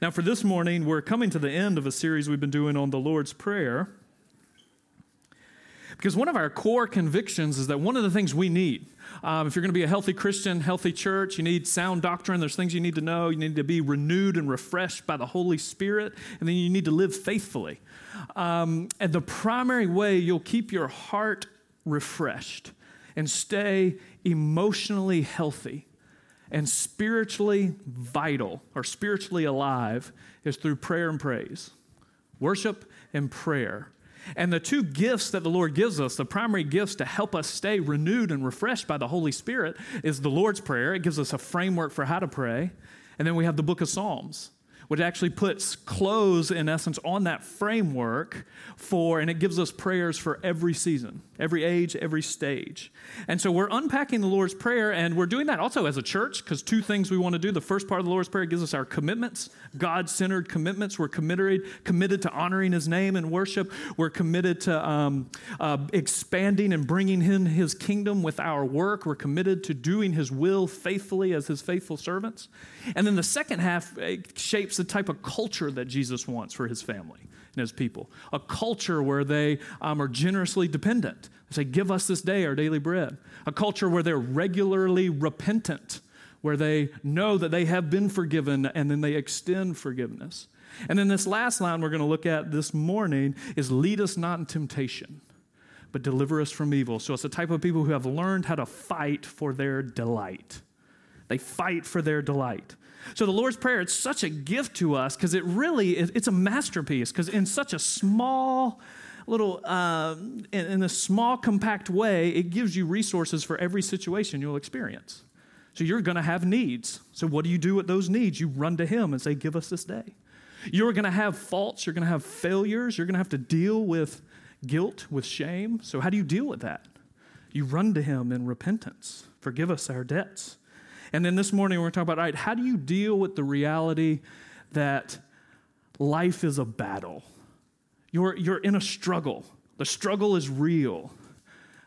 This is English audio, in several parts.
Now, for this morning, we're coming to the end of a series we've been doing on the Lord's Prayer. Because one of our core convictions is that one of the things we need, um, if you're going to be a healthy Christian, healthy church, you need sound doctrine. There's things you need to know. You need to be renewed and refreshed by the Holy Spirit, and then you need to live faithfully. Um, and the primary way you'll keep your heart refreshed and stay emotionally healthy and spiritually vital or spiritually alive is through prayer and praise, worship and prayer. And the two gifts that the Lord gives us, the primary gifts to help us stay renewed and refreshed by the Holy Spirit, is the Lord's Prayer. It gives us a framework for how to pray. And then we have the book of Psalms which actually puts clothes, in essence, on that framework for, and it gives us prayers for every season, every age, every stage. And so we're unpacking the Lord's Prayer, and we're doing that also as a church, because two things we want to do. The first part of the Lord's Prayer gives us our commitments, God centered commitments. We're committed, committed to honoring His name and worship. We're committed to um, uh, expanding and bringing in His kingdom with our work. We're committed to doing His will faithfully as His faithful servants. And then the second half shapes the type of culture that Jesus wants for his family and his people. A culture where they um, are generously dependent. They say, Give us this day our daily bread. A culture where they're regularly repentant, where they know that they have been forgiven and then they extend forgiveness. And then this last line we're going to look at this morning is lead us not in temptation, but deliver us from evil. So it's the type of people who have learned how to fight for their delight. They fight for their delight. So the Lord's Prayer, it's such a gift to us because it really it's a masterpiece because in such a small little, uh, in, in a small compact way, it gives you resources for every situation you'll experience. So you're going to have needs. So what do you do with those needs? You run to Him and say, give us this day. You're going to have faults. You're going to have failures. You're going to have to deal with guilt, with shame. So how do you deal with that? You run to Him in repentance. Forgive us our debts. And then this morning we're going to talk about all right, how do you deal with the reality that life is a battle? You're, you're in a struggle. The struggle is real.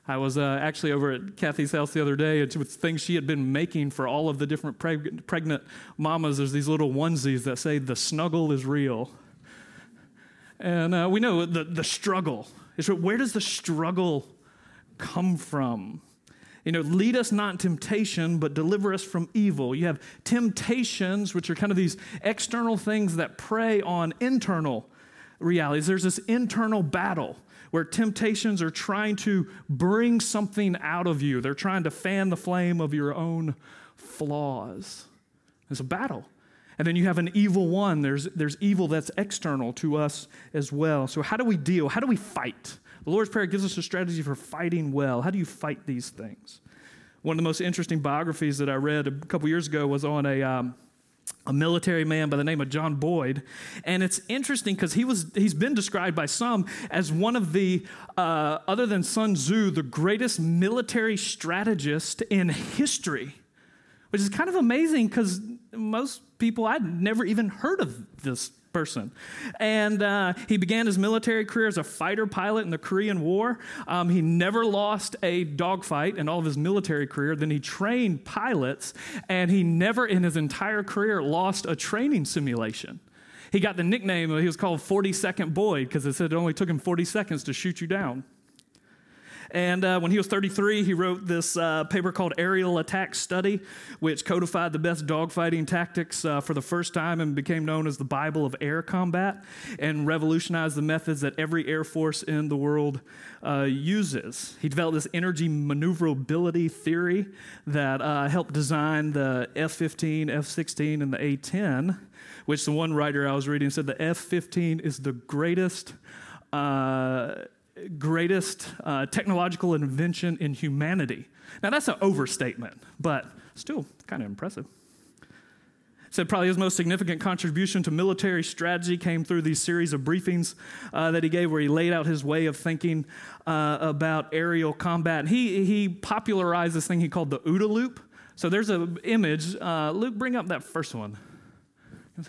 I was uh, actually over at Kathy's house the other day. It's with things she had been making for all of the different preg- pregnant mamas. There's these little onesies that say, the snuggle is real. And uh, we know the, the struggle. Is where does the struggle come from? you know, lead us not in temptation, but deliver us from evil. You have temptations, which are kind of these external things that prey on internal realities. There's this internal battle where temptations are trying to bring something out of you, they're trying to fan the flame of your own flaws. It's a battle. And then you have an evil one. There's, there's evil that's external to us as well. So, how do we deal? How do we fight? The Lord's Prayer gives us a strategy for fighting well. How do you fight these things? One of the most interesting biographies that I read a couple years ago was on a. Um, a military man by the name of John Boyd. And it's interesting because he was he's been described by some as one of the, uh, other than Sun Tzu, the greatest military strategist in history, which is kind of amazing because most people I'd never even heard of this person. And uh, he began his military career as a fighter pilot in the Korean War. Um, he never lost a dogfight in all of his military career. Then he trained pilots, and he never in his entire career lost a training simulation. He got the nickname, he was called 40 Second Boyd because it said it only took him 40 seconds to shoot you down. And uh, when he was 33, he wrote this uh, paper called Aerial Attack Study, which codified the best dogfighting tactics uh, for the first time and became known as the Bible of Air Combat and revolutionized the methods that every Air Force in the world uh, uses. He developed this energy maneuverability theory that uh, helped design the F 15, F 16, and the A 10, which the one writer I was reading said the F 15 is the greatest. Uh, greatest uh, technological invention in humanity. Now, that's an overstatement, but still kind of impressive. Said probably his most significant contribution to military strategy came through these series of briefings uh, that he gave, where he laid out his way of thinking uh, about aerial combat. And he, he popularized this thing he called the OODA loop. So there's an image. Uh, Luke, bring up that first one.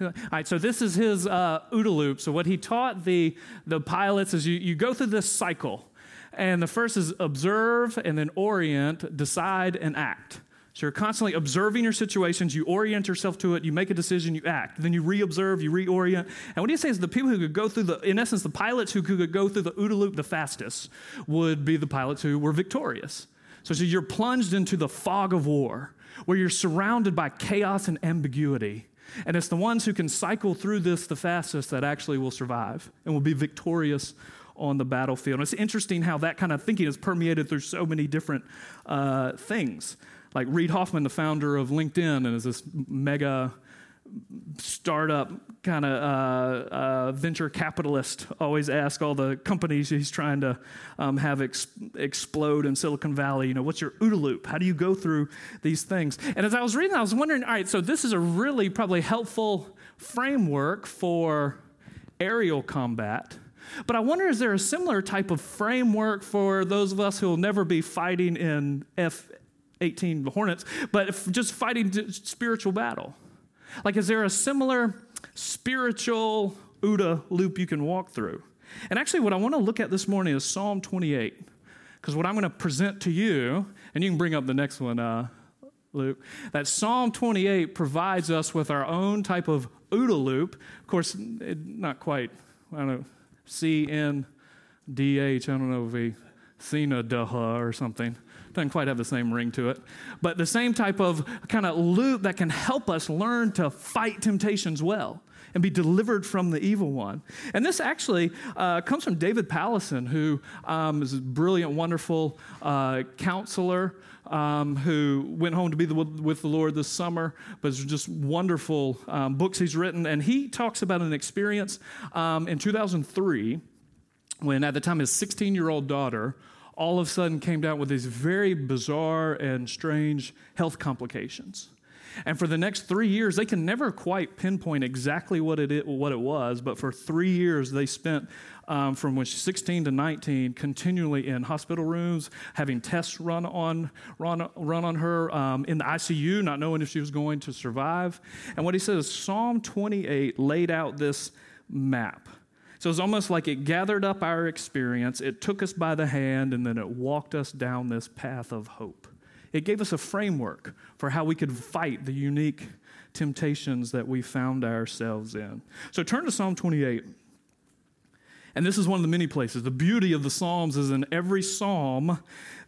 All right, so this is his uh, OODA loop. So what he taught the, the pilots is you, you go through this cycle. And the first is observe and then orient, decide and act. So you're constantly observing your situations, you orient yourself to it, you make a decision, you act. Then you re-observe, you reorient. And what he says is the people who could go through the, in essence, the pilots who could go through the OODA loop the fastest would be the pilots who were victorious. So, so you're plunged into the fog of war where you're surrounded by chaos and ambiguity. And it's the ones who can cycle through this the fastest that actually will survive and will be victorious on the battlefield. And it's interesting how that kind of thinking is permeated through so many different uh, things like Reid Hoffman, the founder of LinkedIn, and is this mega startup kind of uh, uh, venture capitalist always asks all the companies he's trying to um, have ex- explode in silicon valley you know what's your OODA loop how do you go through these things and as i was reading i was wondering all right so this is a really probably helpful framework for aerial combat but i wonder is there a similar type of framework for those of us who will never be fighting in f 18 Hornets, but just fighting spiritual battle. Like, is there a similar spiritual OODA loop you can walk through? And actually, what I want to look at this morning is Psalm 28. Because what I'm going to present to you, and you can bring up the next one, uh, Luke, that Psalm 28 provides us with our own type of OODA loop. Of course, it, not quite, I don't know, C N D H, I don't know we, Cena Daha or something. Doesn't quite have the same ring to it. But the same type of kind of loop that can help us learn to fight temptations well and be delivered from the evil one. And this actually uh, comes from David Powlison, who um, is a brilliant, wonderful uh, counselor. Um, who went home to be the, with the Lord this summer, but it's just wonderful um, books he's written. And he talks about an experience um, in 2003 when, at the time, his 16 year old daughter all of a sudden came down with these very bizarre and strange health complications. And for the next three years, they can never quite pinpoint exactly what it, what it was, but for three years, they spent um, from when she's 16 to 19 continually in hospital rooms, having tests run on, run, run on her, um, in the ICU, not knowing if she was going to survive. And what he says, Psalm 28 laid out this map so it's almost like it gathered up our experience, it took us by the hand, and then it walked us down this path of hope. It gave us a framework for how we could fight the unique temptations that we found ourselves in. So turn to Psalm 28. And this is one of the many places. The beauty of the Psalms is in every psalm,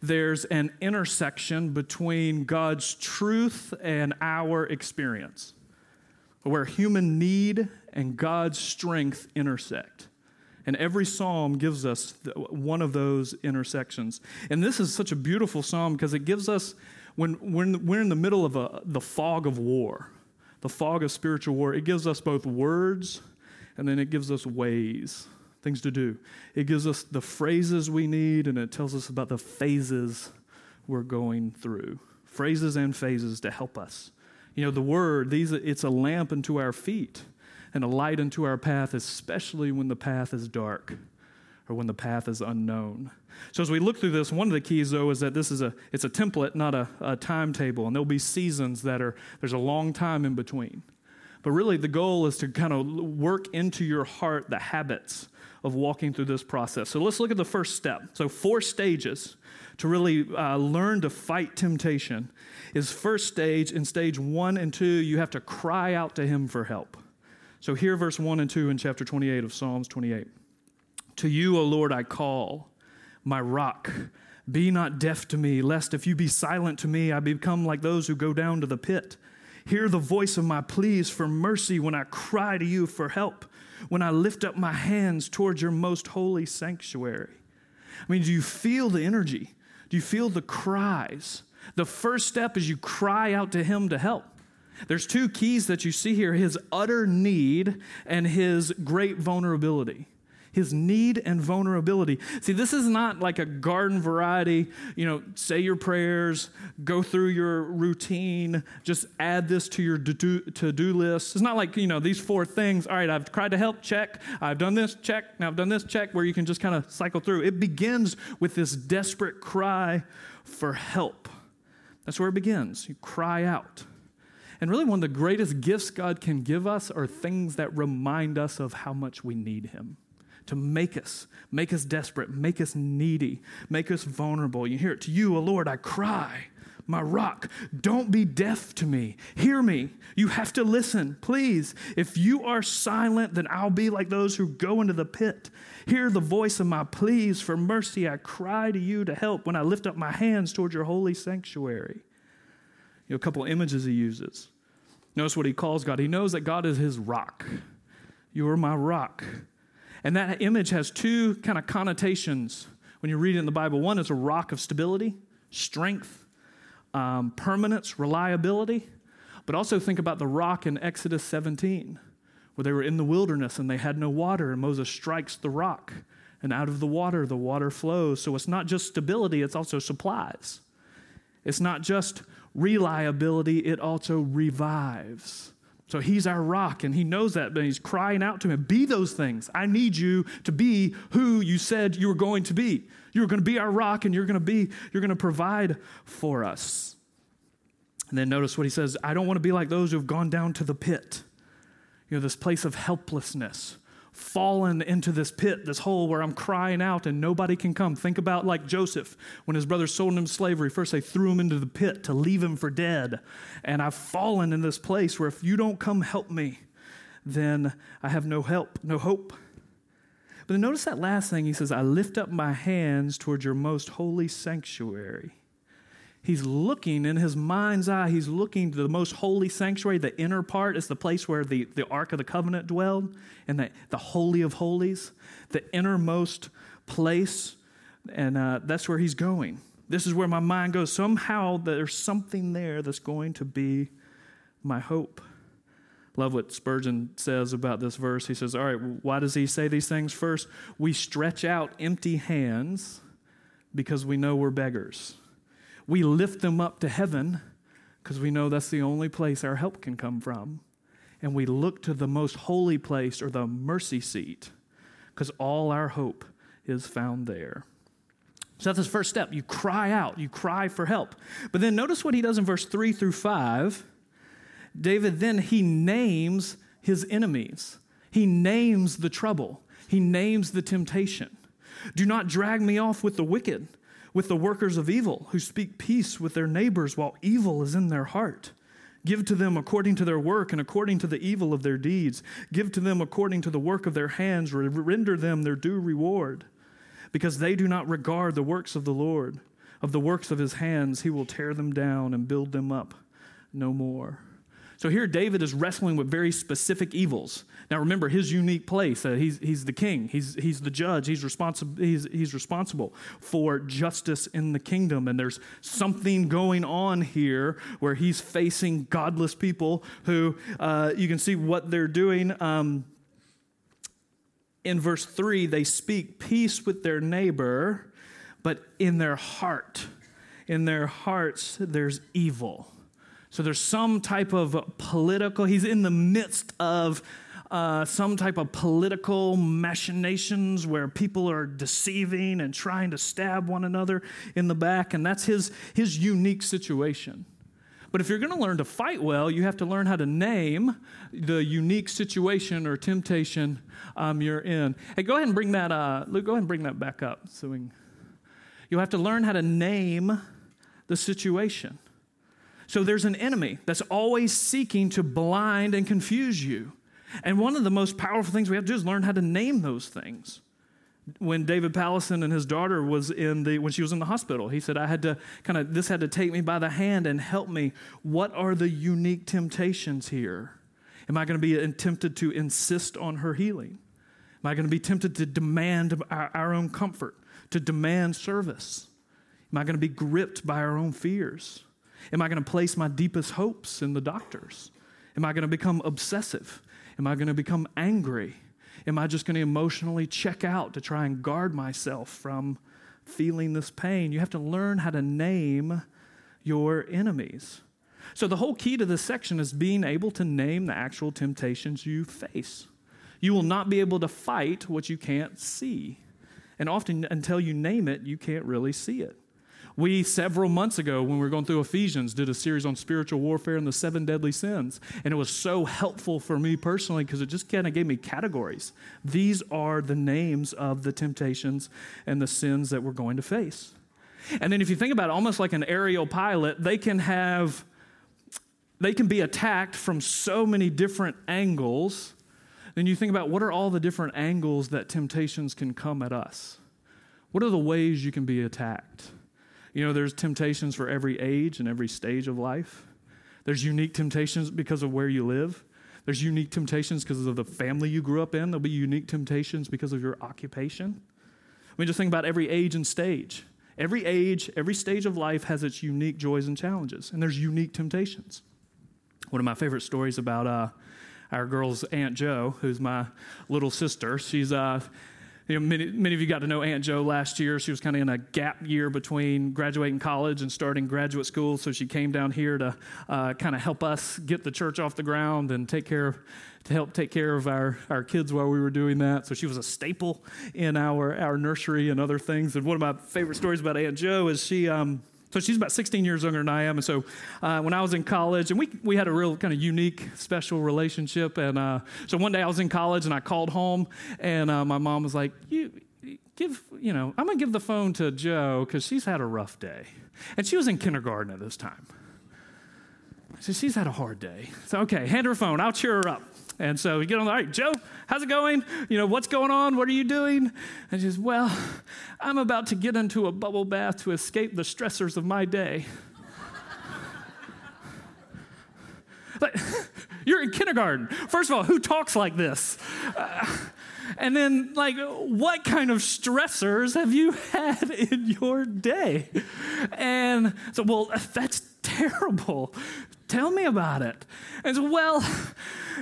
there's an intersection between God's truth and our experience, where human need and God's strength intersect. And every psalm gives us one of those intersections. And this is such a beautiful psalm because it gives us, when, we're in the middle of a, the fog of war, the fog of spiritual war, it gives us both words and then it gives us ways, things to do. It gives us the phrases we need and it tells us about the phases we're going through. Phrases and phases to help us. You know, the word, these, it's a lamp unto our feet and a light unto our path, especially when the path is dark or when the path is unknown. So as we look through this, one of the keys though is that this is a it's a template, not a, a timetable, and there'll be seasons that are there's a long time in between. But really, the goal is to kind of work into your heart the habits of walking through this process. So let's look at the first step. So, four stages to really uh, learn to fight temptation is first stage. In stage one and two, you have to cry out to Him for help. So, here, verse 1 and 2 in chapter 28 of Psalms 28. To you, O Lord, I call, my rock. Be not deaf to me, lest if you be silent to me, I become like those who go down to the pit. Hear the voice of my pleas for mercy when I cry to you for help, when I lift up my hands towards your most holy sanctuary. I mean, do you feel the energy? Do you feel the cries? The first step is you cry out to Him to help. There's two keys that you see here his utter need and his great vulnerability. His need and vulnerability. See, this is not like a garden variety, you know, say your prayers, go through your routine, just add this to your to do list. It's not like, you know, these four things. All right, I've tried to help, check. I've done this, check. Now I've done this, check, where you can just kind of cycle through. It begins with this desperate cry for help. That's where it begins. You cry out. And really, one of the greatest gifts God can give us are things that remind us of how much we need Him to make us, make us desperate, make us needy, make us vulnerable. You hear it to you, O Lord, I cry. my rock. Don't be deaf to me. Hear me. You have to listen, please. If you are silent, then I'll be like those who go into the pit. Hear the voice of my pleas for mercy. I cry to you to help when I lift up my hands toward your holy sanctuary. You know, a couple images he uses. Notice what he calls God. He knows that God is his rock. You are my rock. And that image has two kind of connotations when you read it in the Bible. One is a rock of stability, strength, um, permanence, reliability. But also think about the rock in Exodus 17, where they were in the wilderness and they had no water, and Moses strikes the rock, and out of the water, the water flows. So it's not just stability, it's also supplies. It's not just reliability, it also revives. So he's our rock, and he knows that, but he's crying out to him, Be those things. I need you to be who you said you were going to be. You're going to be our rock, and you're going to be, you're going to provide for us. And then notice what he says I don't want to be like those who have gone down to the pit. You know, this place of helplessness, fallen into this pit, this hole where I'm crying out and nobody can come. Think about like Joseph when his brothers sold him to slavery. First, they threw him into the pit to leave him for dead. And I've fallen in this place where if you don't come help me, then I have no help, no hope. But then notice that last thing he says, I lift up my hands towards your most holy sanctuary. He's looking in his mind's eye, he's looking to the most holy sanctuary. The inner part is the place where the, the Ark of the Covenant dwelled, and the, the Holy of Holies, the innermost place. And uh, that's where he's going. This is where my mind goes. Somehow there's something there that's going to be my hope. Love what Spurgeon says about this verse. He says, All right, why does he say these things? First, we stretch out empty hands because we know we're beggars. We lift them up to heaven because we know that's the only place our help can come from. And we look to the most holy place or the mercy seat because all our hope is found there. So that's his first step. You cry out, you cry for help. But then notice what he does in verse 3 through 5. David then he names his enemies. He names the trouble. He names the temptation. Do not drag me off with the wicked with the workers of evil who speak peace with their neighbors while evil is in their heart. Give to them according to their work and according to the evil of their deeds. Give to them according to the work of their hands. Render them their due reward. Because they do not regard the works of the Lord. Of the works of his hands, he will tear them down and build them up no more. So here, David is wrestling with very specific evils. Now, remember his unique place. Uh, he's, he's the king, he's, he's the judge, he's, responsi- he's, he's responsible for justice in the kingdom. And there's something going on here where he's facing godless people who uh, you can see what they're doing. Um, in verse 3, they speak peace with their neighbor, but in their heart, in their hearts, there's evil. So there's some type of political, he's in the midst of uh, some type of political machinations where people are deceiving and trying to stab one another in the back, and that's his, his unique situation. But if you're going to learn to fight well, you have to learn how to name the unique situation or temptation um, you're in. Hey, go ahead and bring that. Uh, Luke, go ahead and bring that back up. So we, you have to learn how to name the situation. So there's an enemy that's always seeking to blind and confuse you. And one of the most powerful things we have to do is learn how to name those things. When David Powlison and his daughter was in the when she was in the hospital, he said, I had to kind of this had to take me by the hand and help me. What are the unique temptations here? Am I going to be tempted to insist on her healing? Am I going to be tempted to demand our, our own comfort, to demand service? Am I going to be gripped by our own fears? Am I going to place my deepest hopes in the doctors? Am I going to become obsessive? Am I going to become angry? Am I just going to emotionally check out to try and guard myself from feeling this pain? You have to learn how to name your enemies. So, the whole key to this section is being able to name the actual temptations you face. You will not be able to fight what you can't see. And often, until you name it, you can't really see it. We, several months ago, when we were going through Ephesians, did a series on spiritual warfare and the seven deadly sins. And it was so helpful for me personally because it just kind of gave me categories. These are the names of the temptations and the sins that we're going to face. And then if you think about it, almost like an aerial pilot, they can have they can be attacked from so many different angles. Then you think about what are all the different angles that temptations can come at us? What are the ways you can be attacked? You know, there's temptations for every age and every stage of life. There's unique temptations because of where you live. There's unique temptations because of the family you grew up in. There'll be unique temptations because of your occupation. I mean, just think about every age and stage. Every age, every stage of life has its unique joys and challenges, and there's unique temptations. One of my favorite stories about uh, our girl's Aunt Joe, who's my little sister. She's uh, you know, many, many of you got to know Aunt Joe last year. She was kind of in a gap year between graduating college and starting graduate school. So she came down here to uh, kind of help us get the church off the ground and take care of, to help take care of our, our kids while we were doing that. So she was a staple in our, our nursery and other things. And one of my favorite stories about Aunt Joe is she, um, so she's about 16 years younger than I am. And so uh, when I was in college, and we, we had a real kind of unique, special relationship. And uh, so one day I was in college and I called home, and uh, my mom was like, You give, you know, I'm going to give the phone to Joe because she's had a rough day. And she was in kindergarten at this time. So she's had a hard day. So, okay, hand her phone. I'll cheer her up. And so we get on, all right, Joe, how's it going? You know, what's going on? What are you doing? And she says, well, I'm about to get into a bubble bath to escape the stressors of my day. you're in kindergarten. First of all, who talks like this? Uh, and then, like, what kind of stressors have you had in your day? And so, well, that's terrible. Tell me about it. And so, well,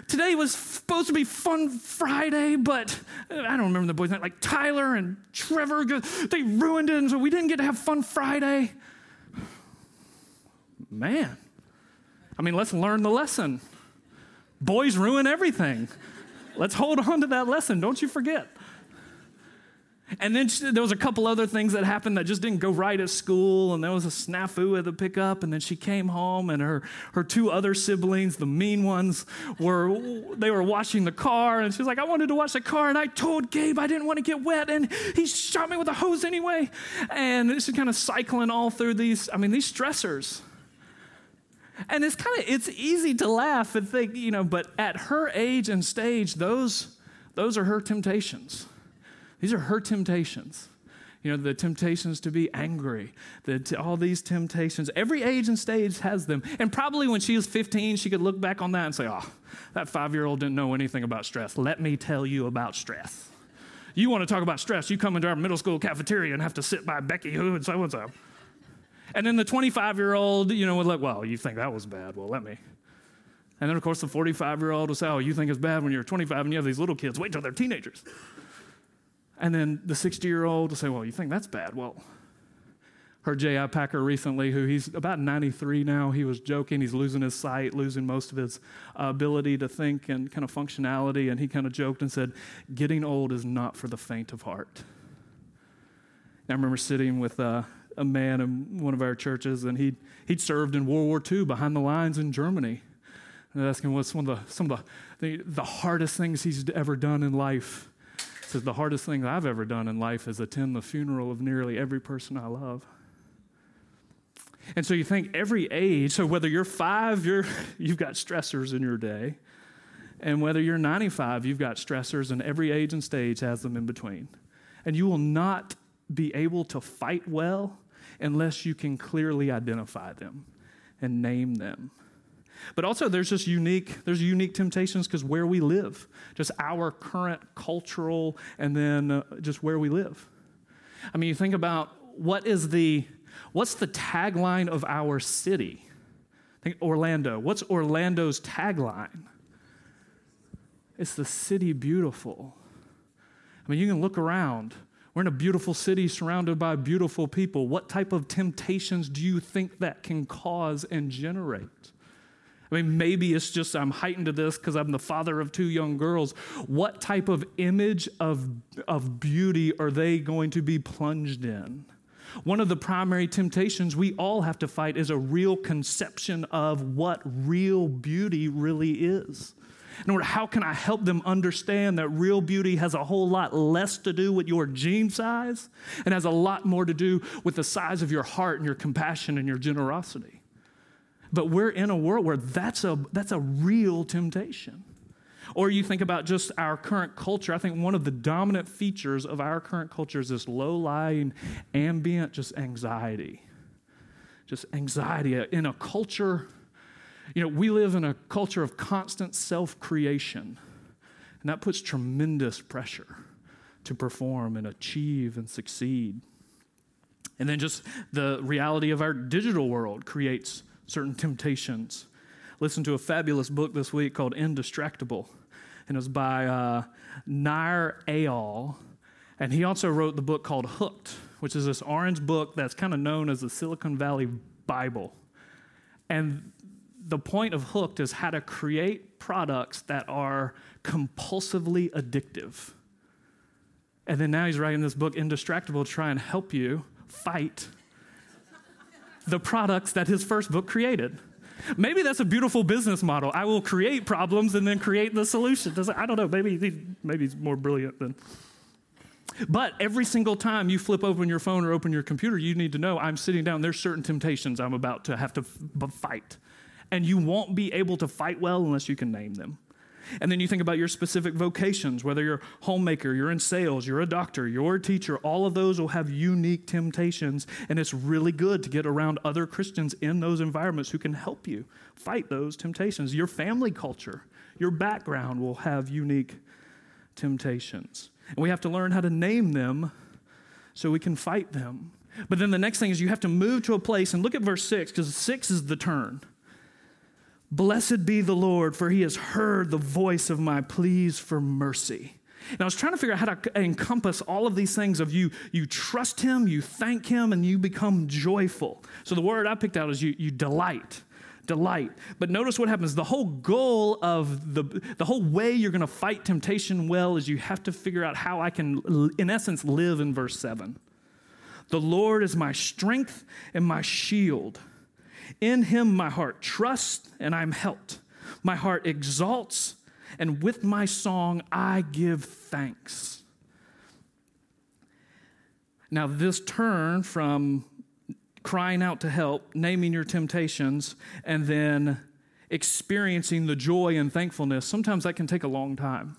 today was supposed to be Fun Friday, but uh, I don't remember the boys' like Tyler and Trevor, they ruined it, and so we didn't get to have Fun Friday. Man, I mean, let's learn the lesson. Boys ruin everything. Let's hold on to that lesson. Don't you forget. And then she, there was a couple other things that happened that just didn't go right at school, and there was a snafu at the pickup. And then she came home, and her her two other siblings, the mean ones, were they were washing the car, and she was like, "I wanted to wash the car, and I told Gabe I didn't want to get wet, and he shot me with a hose anyway." And she's kind of cycling all through these. I mean, these stressors. And it's kind of it's easy to laugh and think, you know, but at her age and stage, those those are her temptations. These are her temptations. You know, the temptations to be angry, the, all these temptations. Every age and stage has them. And probably when she was 15, she could look back on that and say, oh, that five year old didn't know anything about stress. Let me tell you about stress. You want to talk about stress, you come into our middle school cafeteria and have to sit by Becky, who and so and so. And then the 25 year old, you know, would like, well, you think that was bad. Well, let me. And then, of course, the 45 year old will say, oh, you think it's bad when you're 25 and you have these little kids. Wait till they're teenagers. And then the 60 year old will say, Well, you think that's bad? Well, heard J.I. Packer recently, who he's about 93 now. He was joking. He's losing his sight, losing most of his uh, ability to think and kind of functionality. And he kind of joked and said, Getting old is not for the faint of heart. I remember sitting with uh, a man in one of our churches, and he'd, he'd served in World War II behind the lines in Germany. And asking what's one of the, some of the, the, the hardest things he's ever done in life says, The hardest thing I've ever done in life is attend the funeral of nearly every person I love. And so you think every age, so whether you're five, you're, you've got stressors in your day. And whether you're 95, you've got stressors, and every age and stage has them in between. And you will not be able to fight well unless you can clearly identify them and name them. But also, there's just unique, there's unique temptations because where we live, just our current cultural, and then uh, just where we live. I mean, you think about what is the, what's the tagline of our city? Think Orlando. What's Orlando's tagline? It's the city beautiful. I mean, you can look around. We're in a beautiful city surrounded by beautiful people. What type of temptations do you think that can cause and generate? I mean, maybe it's just I'm heightened to this because I'm the father of two young girls. What type of image of, of beauty are they going to be plunged in? One of the primary temptations we all have to fight is a real conception of what real beauty really is. In order, how can I help them understand that real beauty has a whole lot less to do with your jean size and has a lot more to do with the size of your heart and your compassion and your generosity? But we're in a world where that's a, that's a real temptation. Or you think about just our current culture. I think one of the dominant features of our current culture is this low lying, ambient, just anxiety. Just anxiety in a culture you know, we live in a culture of constant self creation, and that puts tremendous pressure to perform and achieve and succeed. And then just the reality of our digital world creates certain temptations. Listen to a fabulous book this week called Indistractable, and it was by uh, Nir Eyal. And he also wrote the book called Hooked, which is this orange book that's kind of known as the Silicon Valley Bible. And the point of Hooked is how to create products that are compulsively addictive. And then now he's writing this book, Indistractable, to try and help you fight the products that his first book created. Maybe that's a beautiful business model. I will create problems and then create the solution. I don't know. Maybe, maybe he's more brilliant than. But every single time you flip open your phone or open your computer, you need to know I'm sitting down. There's certain temptations I'm about to have to fight and you won't be able to fight well unless you can name them. And then you think about your specific vocations, whether you're a homemaker, you're in sales, you're a doctor, you're a teacher, all of those will have unique temptations. And it's really good to get around other Christians in those environments who can help you fight those temptations. Your family culture, your background will have unique temptations. And we have to learn how to name them so we can fight them. But then the next thing is you have to move to a place and look at verse 6, because 6 is the turn. Blessed be the Lord, for he has heard the voice of my pleas for mercy. And I was trying to figure out how to encompass all of these things of you, you trust him, you thank him, and you become joyful. So the word I picked out is you, you delight. Delight. But notice what happens. The whole goal of the, the whole way you're going to fight temptation well is you have to figure out how I can, in essence, live in verse 7. The Lord is my strength and my shield. In him my heart trusts and I'm helped. My heart exalts, and with my song I give thanks. Now, this turn from crying out to help, naming your temptations, and then experiencing the joy and thankfulness, sometimes that can take a long time.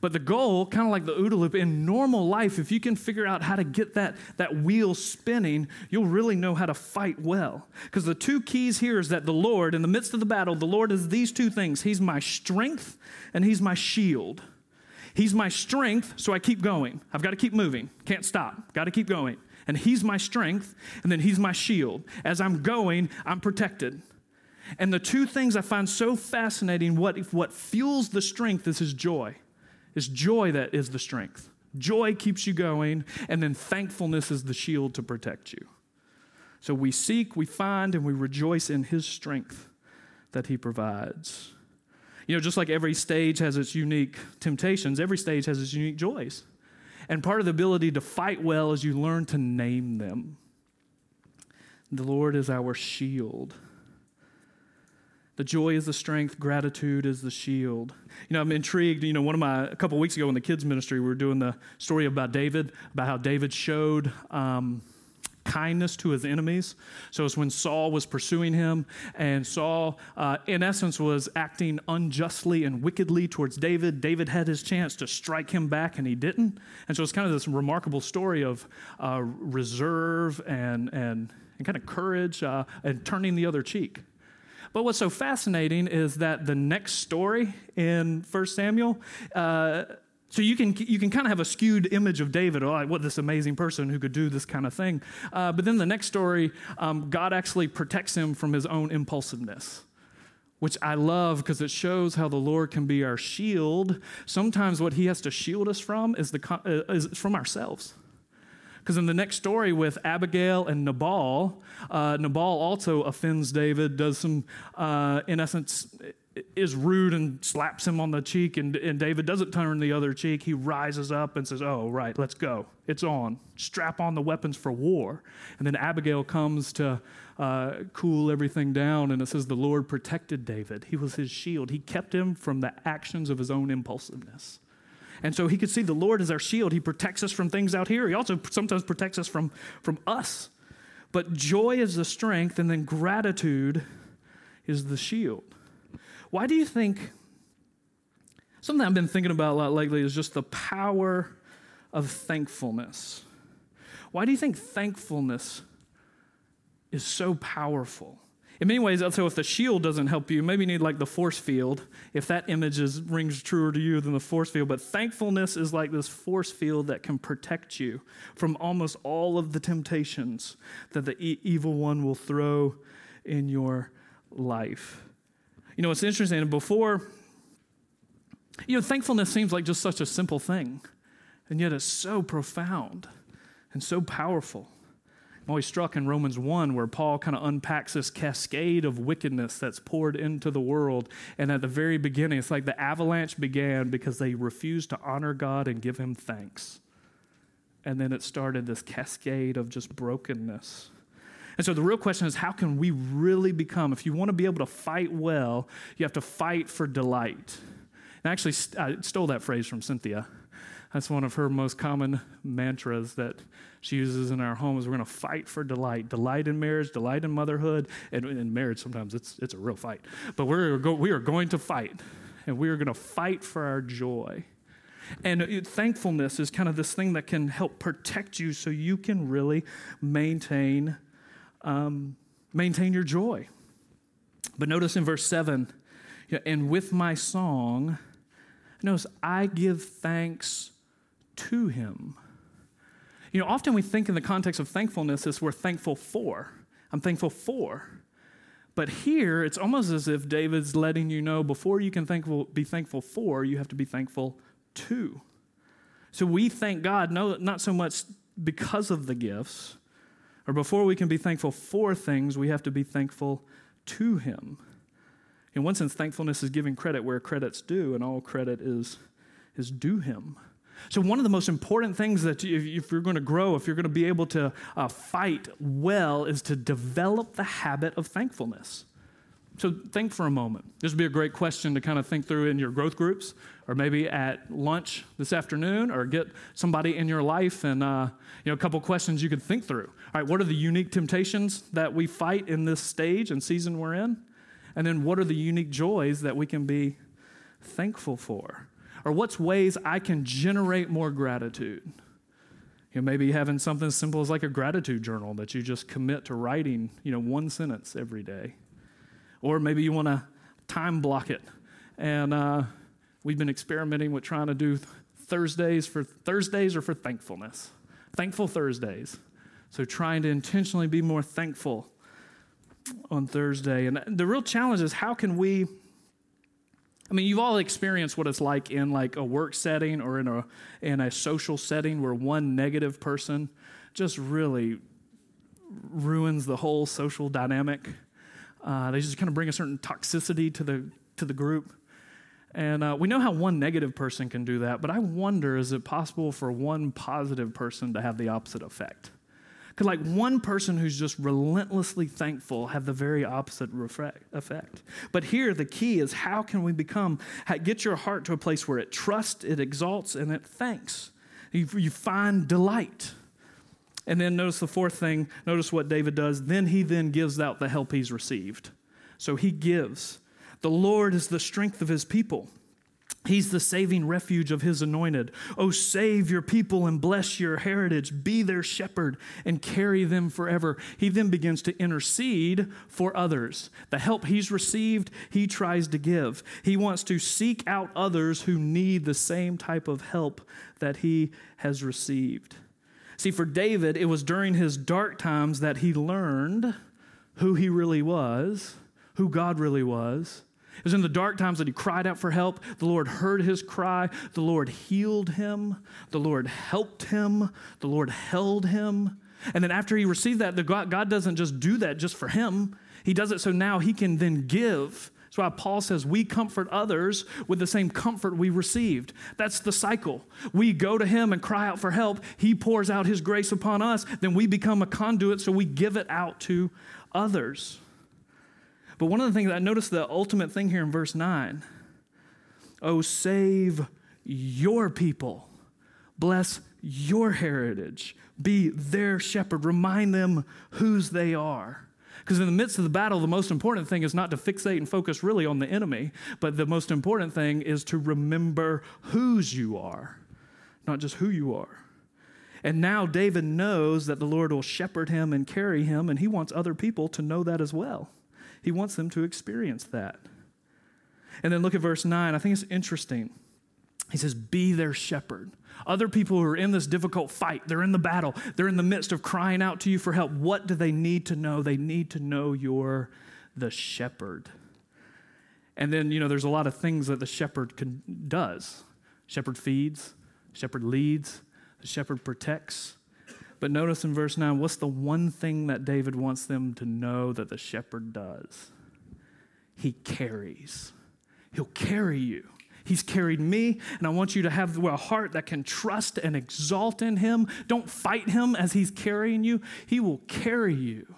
But the goal, kind of like the OODA loop, in normal life, if you can figure out how to get that, that wheel spinning, you'll really know how to fight well. Because the two keys here is that the Lord, in the midst of the battle, the Lord is these two things He's my strength and He's my shield. He's my strength, so I keep going. I've got to keep moving. Can't stop. Got to keep going. And He's my strength, and then He's my shield. As I'm going, I'm protected. And the two things I find so fascinating what, what fuels the strength is His joy. It's joy that is the strength. Joy keeps you going, and then thankfulness is the shield to protect you. So we seek, we find, and we rejoice in His strength that He provides. You know, just like every stage has its unique temptations, every stage has its unique joys. And part of the ability to fight well is you learn to name them. The Lord is our shield. The joy is the strength, gratitude is the shield. You know, I'm intrigued. You know, one of my, a couple weeks ago in the kids' ministry, we were doing the story about David, about how David showed um, kindness to his enemies. So it's when Saul was pursuing him, and Saul, uh, in essence, was acting unjustly and wickedly towards David. David had his chance to strike him back, and he didn't. And so it's kind of this remarkable story of uh, reserve and, and, and kind of courage uh, and turning the other cheek. But what's so fascinating is that the next story in 1 Samuel, uh, so you can you can kind of have a skewed image of David, oh, what this amazing person who could do this kind of thing. Uh, but then the next story, um, God actually protects him from his own impulsiveness which I love because it shows how the Lord can be our shield. Sometimes what He has to shield us from is, the, uh, is from ourselves. Because in the next story with Abigail and Nabal, uh, Nabal also offends David, does some, uh, in essence, is rude and slaps him on the cheek, and, and David doesn't turn the other cheek. He rises up and says, Oh, right, let's go. It's on. Strap on the weapons for war. And then Abigail comes to uh, cool everything down, and it says, The Lord protected David. He was his shield. He kept him from the actions of his own impulsiveness. And so he could see the Lord as our shield. He protects us from things out here. He also sometimes protects us from, from us. But joy is the strength, and then gratitude is the shield. Why do you think? Something I've been thinking about a lot lately is just the power of thankfulness. Why do you think thankfulness is so powerful? In many ways, so if the shield doesn't help you, maybe you need like the force field. If that image is, rings truer to you than the force field, but thankfulness is like this force field that can protect you from almost all of the temptations that the e- evil one will throw in your life. You know, it's interesting. Before, you know, thankfulness seems like just such a simple thing, and yet it's so profound and so powerful. I'm always struck in Romans 1 where Paul kind of unpacks this cascade of wickedness that's poured into the world. And at the very beginning, it's like the avalanche began because they refused to honor God and give him thanks. And then it started this cascade of just brokenness and so the real question is how can we really become, if you want to be able to fight well, you have to fight for delight. And actually, I stole that phrase from Cynthia. That's one of her most common mantras that she uses in our homes. We're going to fight for delight. Delight in marriage, delight in motherhood. And in marriage, sometimes it's, it's a real fight. But we're go, we are going to fight, and we are going to fight for our joy. And it, thankfulness is kind of this thing that can help protect you so you can really maintain um, maintain your joy. But notice in verse 7, and with my song, notice, I give thanks to him. You know, often we think in the context of thankfulness as we're thankful for. I'm thankful for. But here, it's almost as if David's letting you know before you can thankful, be thankful for, you have to be thankful to. So we thank God, no, not so much because of the gifts, or before we can be thankful for things, we have to be thankful to Him. In one sense, thankfulness is giving credit where credit's due, and all credit is, is due Him. So, one of the most important things that if you're going to grow, if you're going to be able to uh, fight well, is to develop the habit of thankfulness. So think for a moment. This would be a great question to kind of think through in your growth groups, or maybe at lunch this afternoon, or get somebody in your life and uh, you know a couple questions you could think through. All right, what are the unique temptations that we fight in this stage and season we're in, and then what are the unique joys that we can be thankful for, or what's ways I can generate more gratitude. You know, maybe having something as simple as like a gratitude journal that you just commit to writing, you know, one sentence every day or maybe you want to time block it. And uh, we've been experimenting with trying to do Thursdays for Thursdays or for thankfulness. Thankful Thursdays. So trying to intentionally be more thankful on Thursday. And the real challenge is how can we I mean, you've all experienced what it's like in like a work setting or in a in a social setting where one negative person just really ruins the whole social dynamic. Uh, they just kind of bring a certain toxicity to the, to the group. And uh, we know how one negative person can do that, but I wonder is it possible for one positive person to have the opposite effect? Could like one person who's just relentlessly thankful have the very opposite effect? But here, the key is how can we become, get your heart to a place where it trusts, it exalts, and it thanks. You, you find delight. And then notice the fourth thing, notice what David does. Then he then gives out the help he's received. So he gives. The Lord is the strength of his people. He's the saving refuge of his anointed. Oh, save your people and bless your heritage. Be their shepherd and carry them forever. He then begins to intercede for others. The help he's received, he tries to give. He wants to seek out others who need the same type of help that he has received. See, for David, it was during his dark times that he learned who he really was, who God really was. It was in the dark times that he cried out for help. The Lord heard his cry. The Lord healed him. The Lord helped him. The Lord held him. And then after he received that, the God, God doesn't just do that just for him. He does it so now he can then give That's why Paul says we comfort others with the same comfort we received. That's the cycle. We go to him and cry out for help. He pours out his grace upon us. Then we become a conduit, so we give it out to others. But one of the things I noticed the ultimate thing here in verse 9 Oh, save your people, bless your heritage, be their shepherd, remind them whose they are. Because in the midst of the battle, the most important thing is not to fixate and focus really on the enemy, but the most important thing is to remember whose you are, not just who you are. And now David knows that the Lord will shepherd him and carry him, and he wants other people to know that as well. He wants them to experience that. And then look at verse 9. I think it's interesting. He says, Be their shepherd. Other people who are in this difficult fight, they're in the battle, they're in the midst of crying out to you for help. What do they need to know? They need to know you're the shepherd. And then, you know, there's a lot of things that the shepherd can, does. Shepherd feeds, shepherd leads, the shepherd protects. But notice in verse 9, what's the one thing that David wants them to know that the shepherd does? He carries. He'll carry you. He's carried me, and I want you to have a heart that can trust and exalt in Him. Don't fight Him as He's carrying you, He will carry you.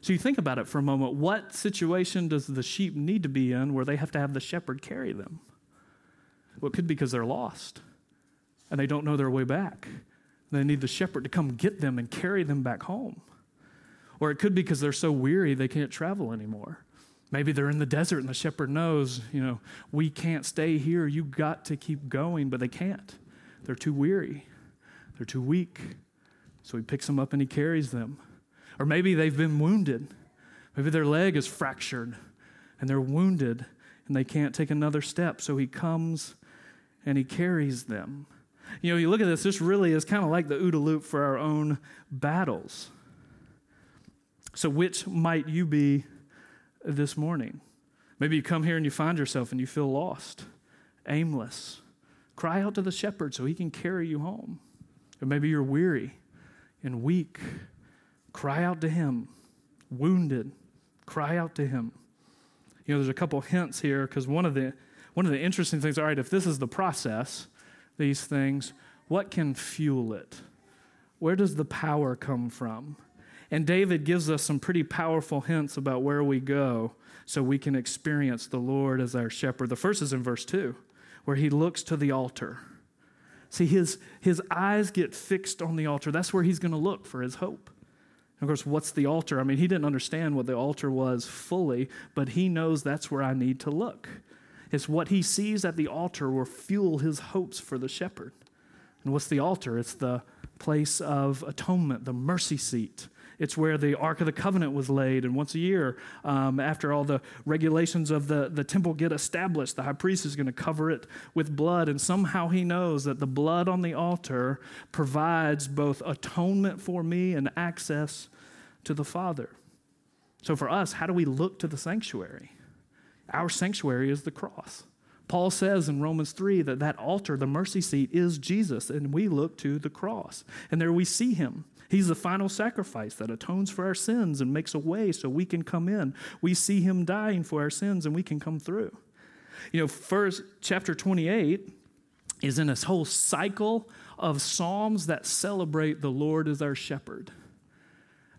So you think about it for a moment. What situation does the sheep need to be in where they have to have the shepherd carry them? Well, it could be because they're lost and they don't know their way back. They need the shepherd to come get them and carry them back home. Or it could be because they're so weary they can't travel anymore. Maybe they're in the desert and the shepherd knows, you know, we can't stay here. You got to keep going, but they can't. They're too weary. They're too weak. So he picks them up and he carries them. Or maybe they've been wounded. Maybe their leg is fractured and they're wounded and they can't take another step. So he comes and he carries them. You know, you look at this, this really is kind of like the OODA loop for our own battles. So, which might you be this morning. Maybe you come here and you find yourself and you feel lost, aimless. Cry out to the shepherd so he can carry you home. Or maybe you're weary and weak. Cry out to him. Wounded. Cry out to him. You know, there's a couple hints here because one of the one of the interesting things, all right, if this is the process, these things, what can fuel it? Where does the power come from? And David gives us some pretty powerful hints about where we go so we can experience the Lord as our shepherd. The first is in verse 2, where he looks to the altar. See, his, his eyes get fixed on the altar. That's where he's going to look for his hope. of course, what's the altar? I mean, he didn't understand what the altar was fully, but he knows that's where I need to look. It's what he sees at the altar will fuel his hopes for the shepherd. And what's the altar? It's the place of atonement, the mercy seat. It's where the Ark of the Covenant was laid. And once a year, um, after all the regulations of the, the temple get established, the high priest is going to cover it with blood. And somehow he knows that the blood on the altar provides both atonement for me and access to the Father. So for us, how do we look to the sanctuary? Our sanctuary is the cross. Paul says in Romans 3 that that altar, the mercy seat, is Jesus, and we look to the cross. And there we see him. He's the final sacrifice that atones for our sins and makes a way so we can come in. We see him dying for our sins and we can come through. You know, first chapter 28 is in this whole cycle of psalms that celebrate the Lord as our shepherd.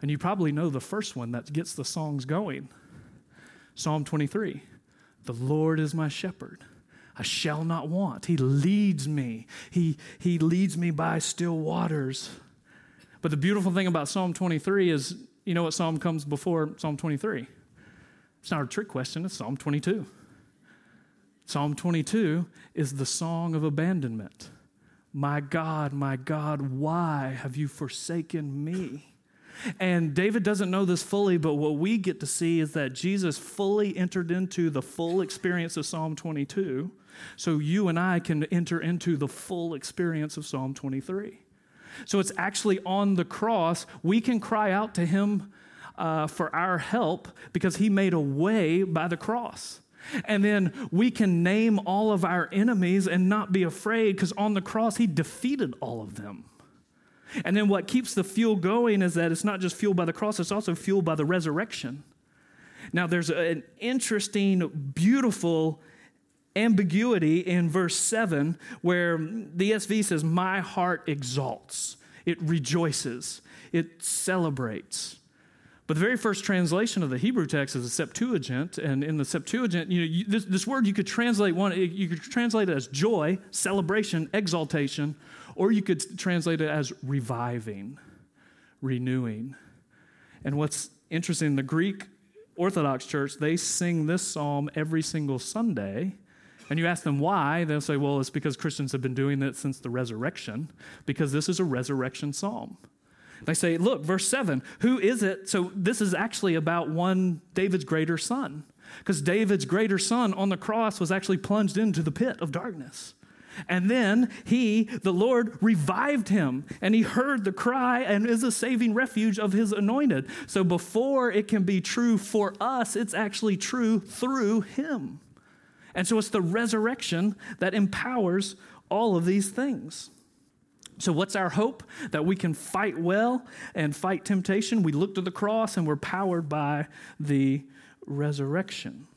And you probably know the first one that gets the songs going. Psalm 23. The Lord is my shepherd. I shall not want. He leads me. He, he leads me by still waters. But the beautiful thing about Psalm 23 is you know what psalm comes before Psalm 23? It's not a trick question, it's Psalm 22. Psalm 22 is the song of abandonment. My God, my God, why have you forsaken me? And David doesn't know this fully, but what we get to see is that Jesus fully entered into the full experience of Psalm 22, so you and I can enter into the full experience of Psalm 23. So it's actually on the cross. We can cry out to him uh, for our help because he made a way by the cross. And then we can name all of our enemies and not be afraid because on the cross he defeated all of them. And then what keeps the fuel going is that it's not just fueled by the cross, it's also fueled by the resurrection. Now, there's an interesting, beautiful ambiguity in verse 7 where the ESV says, My heart exalts, it rejoices, it celebrates. But the very first translation of the Hebrew text is the Septuagint, and in the Septuagint, you know, you, this, this word you could translate one, you could translate it as joy, celebration, exaltation, or you could translate it as reviving, renewing. And what's interesting, the Greek Orthodox Church, they sing this psalm every single Sunday. And you ask them why, they'll say, well, it's because Christians have been doing it since the resurrection, because this is a resurrection psalm. They say, look, verse 7, who is it? So this is actually about one David's greater son, because David's greater son on the cross was actually plunged into the pit of darkness. And then he, the Lord, revived him, and he heard the cry and is a saving refuge of his anointed. So before it can be true for us, it's actually true through him. And so it's the resurrection that empowers all of these things. So, what's our hope? That we can fight well and fight temptation. We look to the cross and we're powered by the resurrection.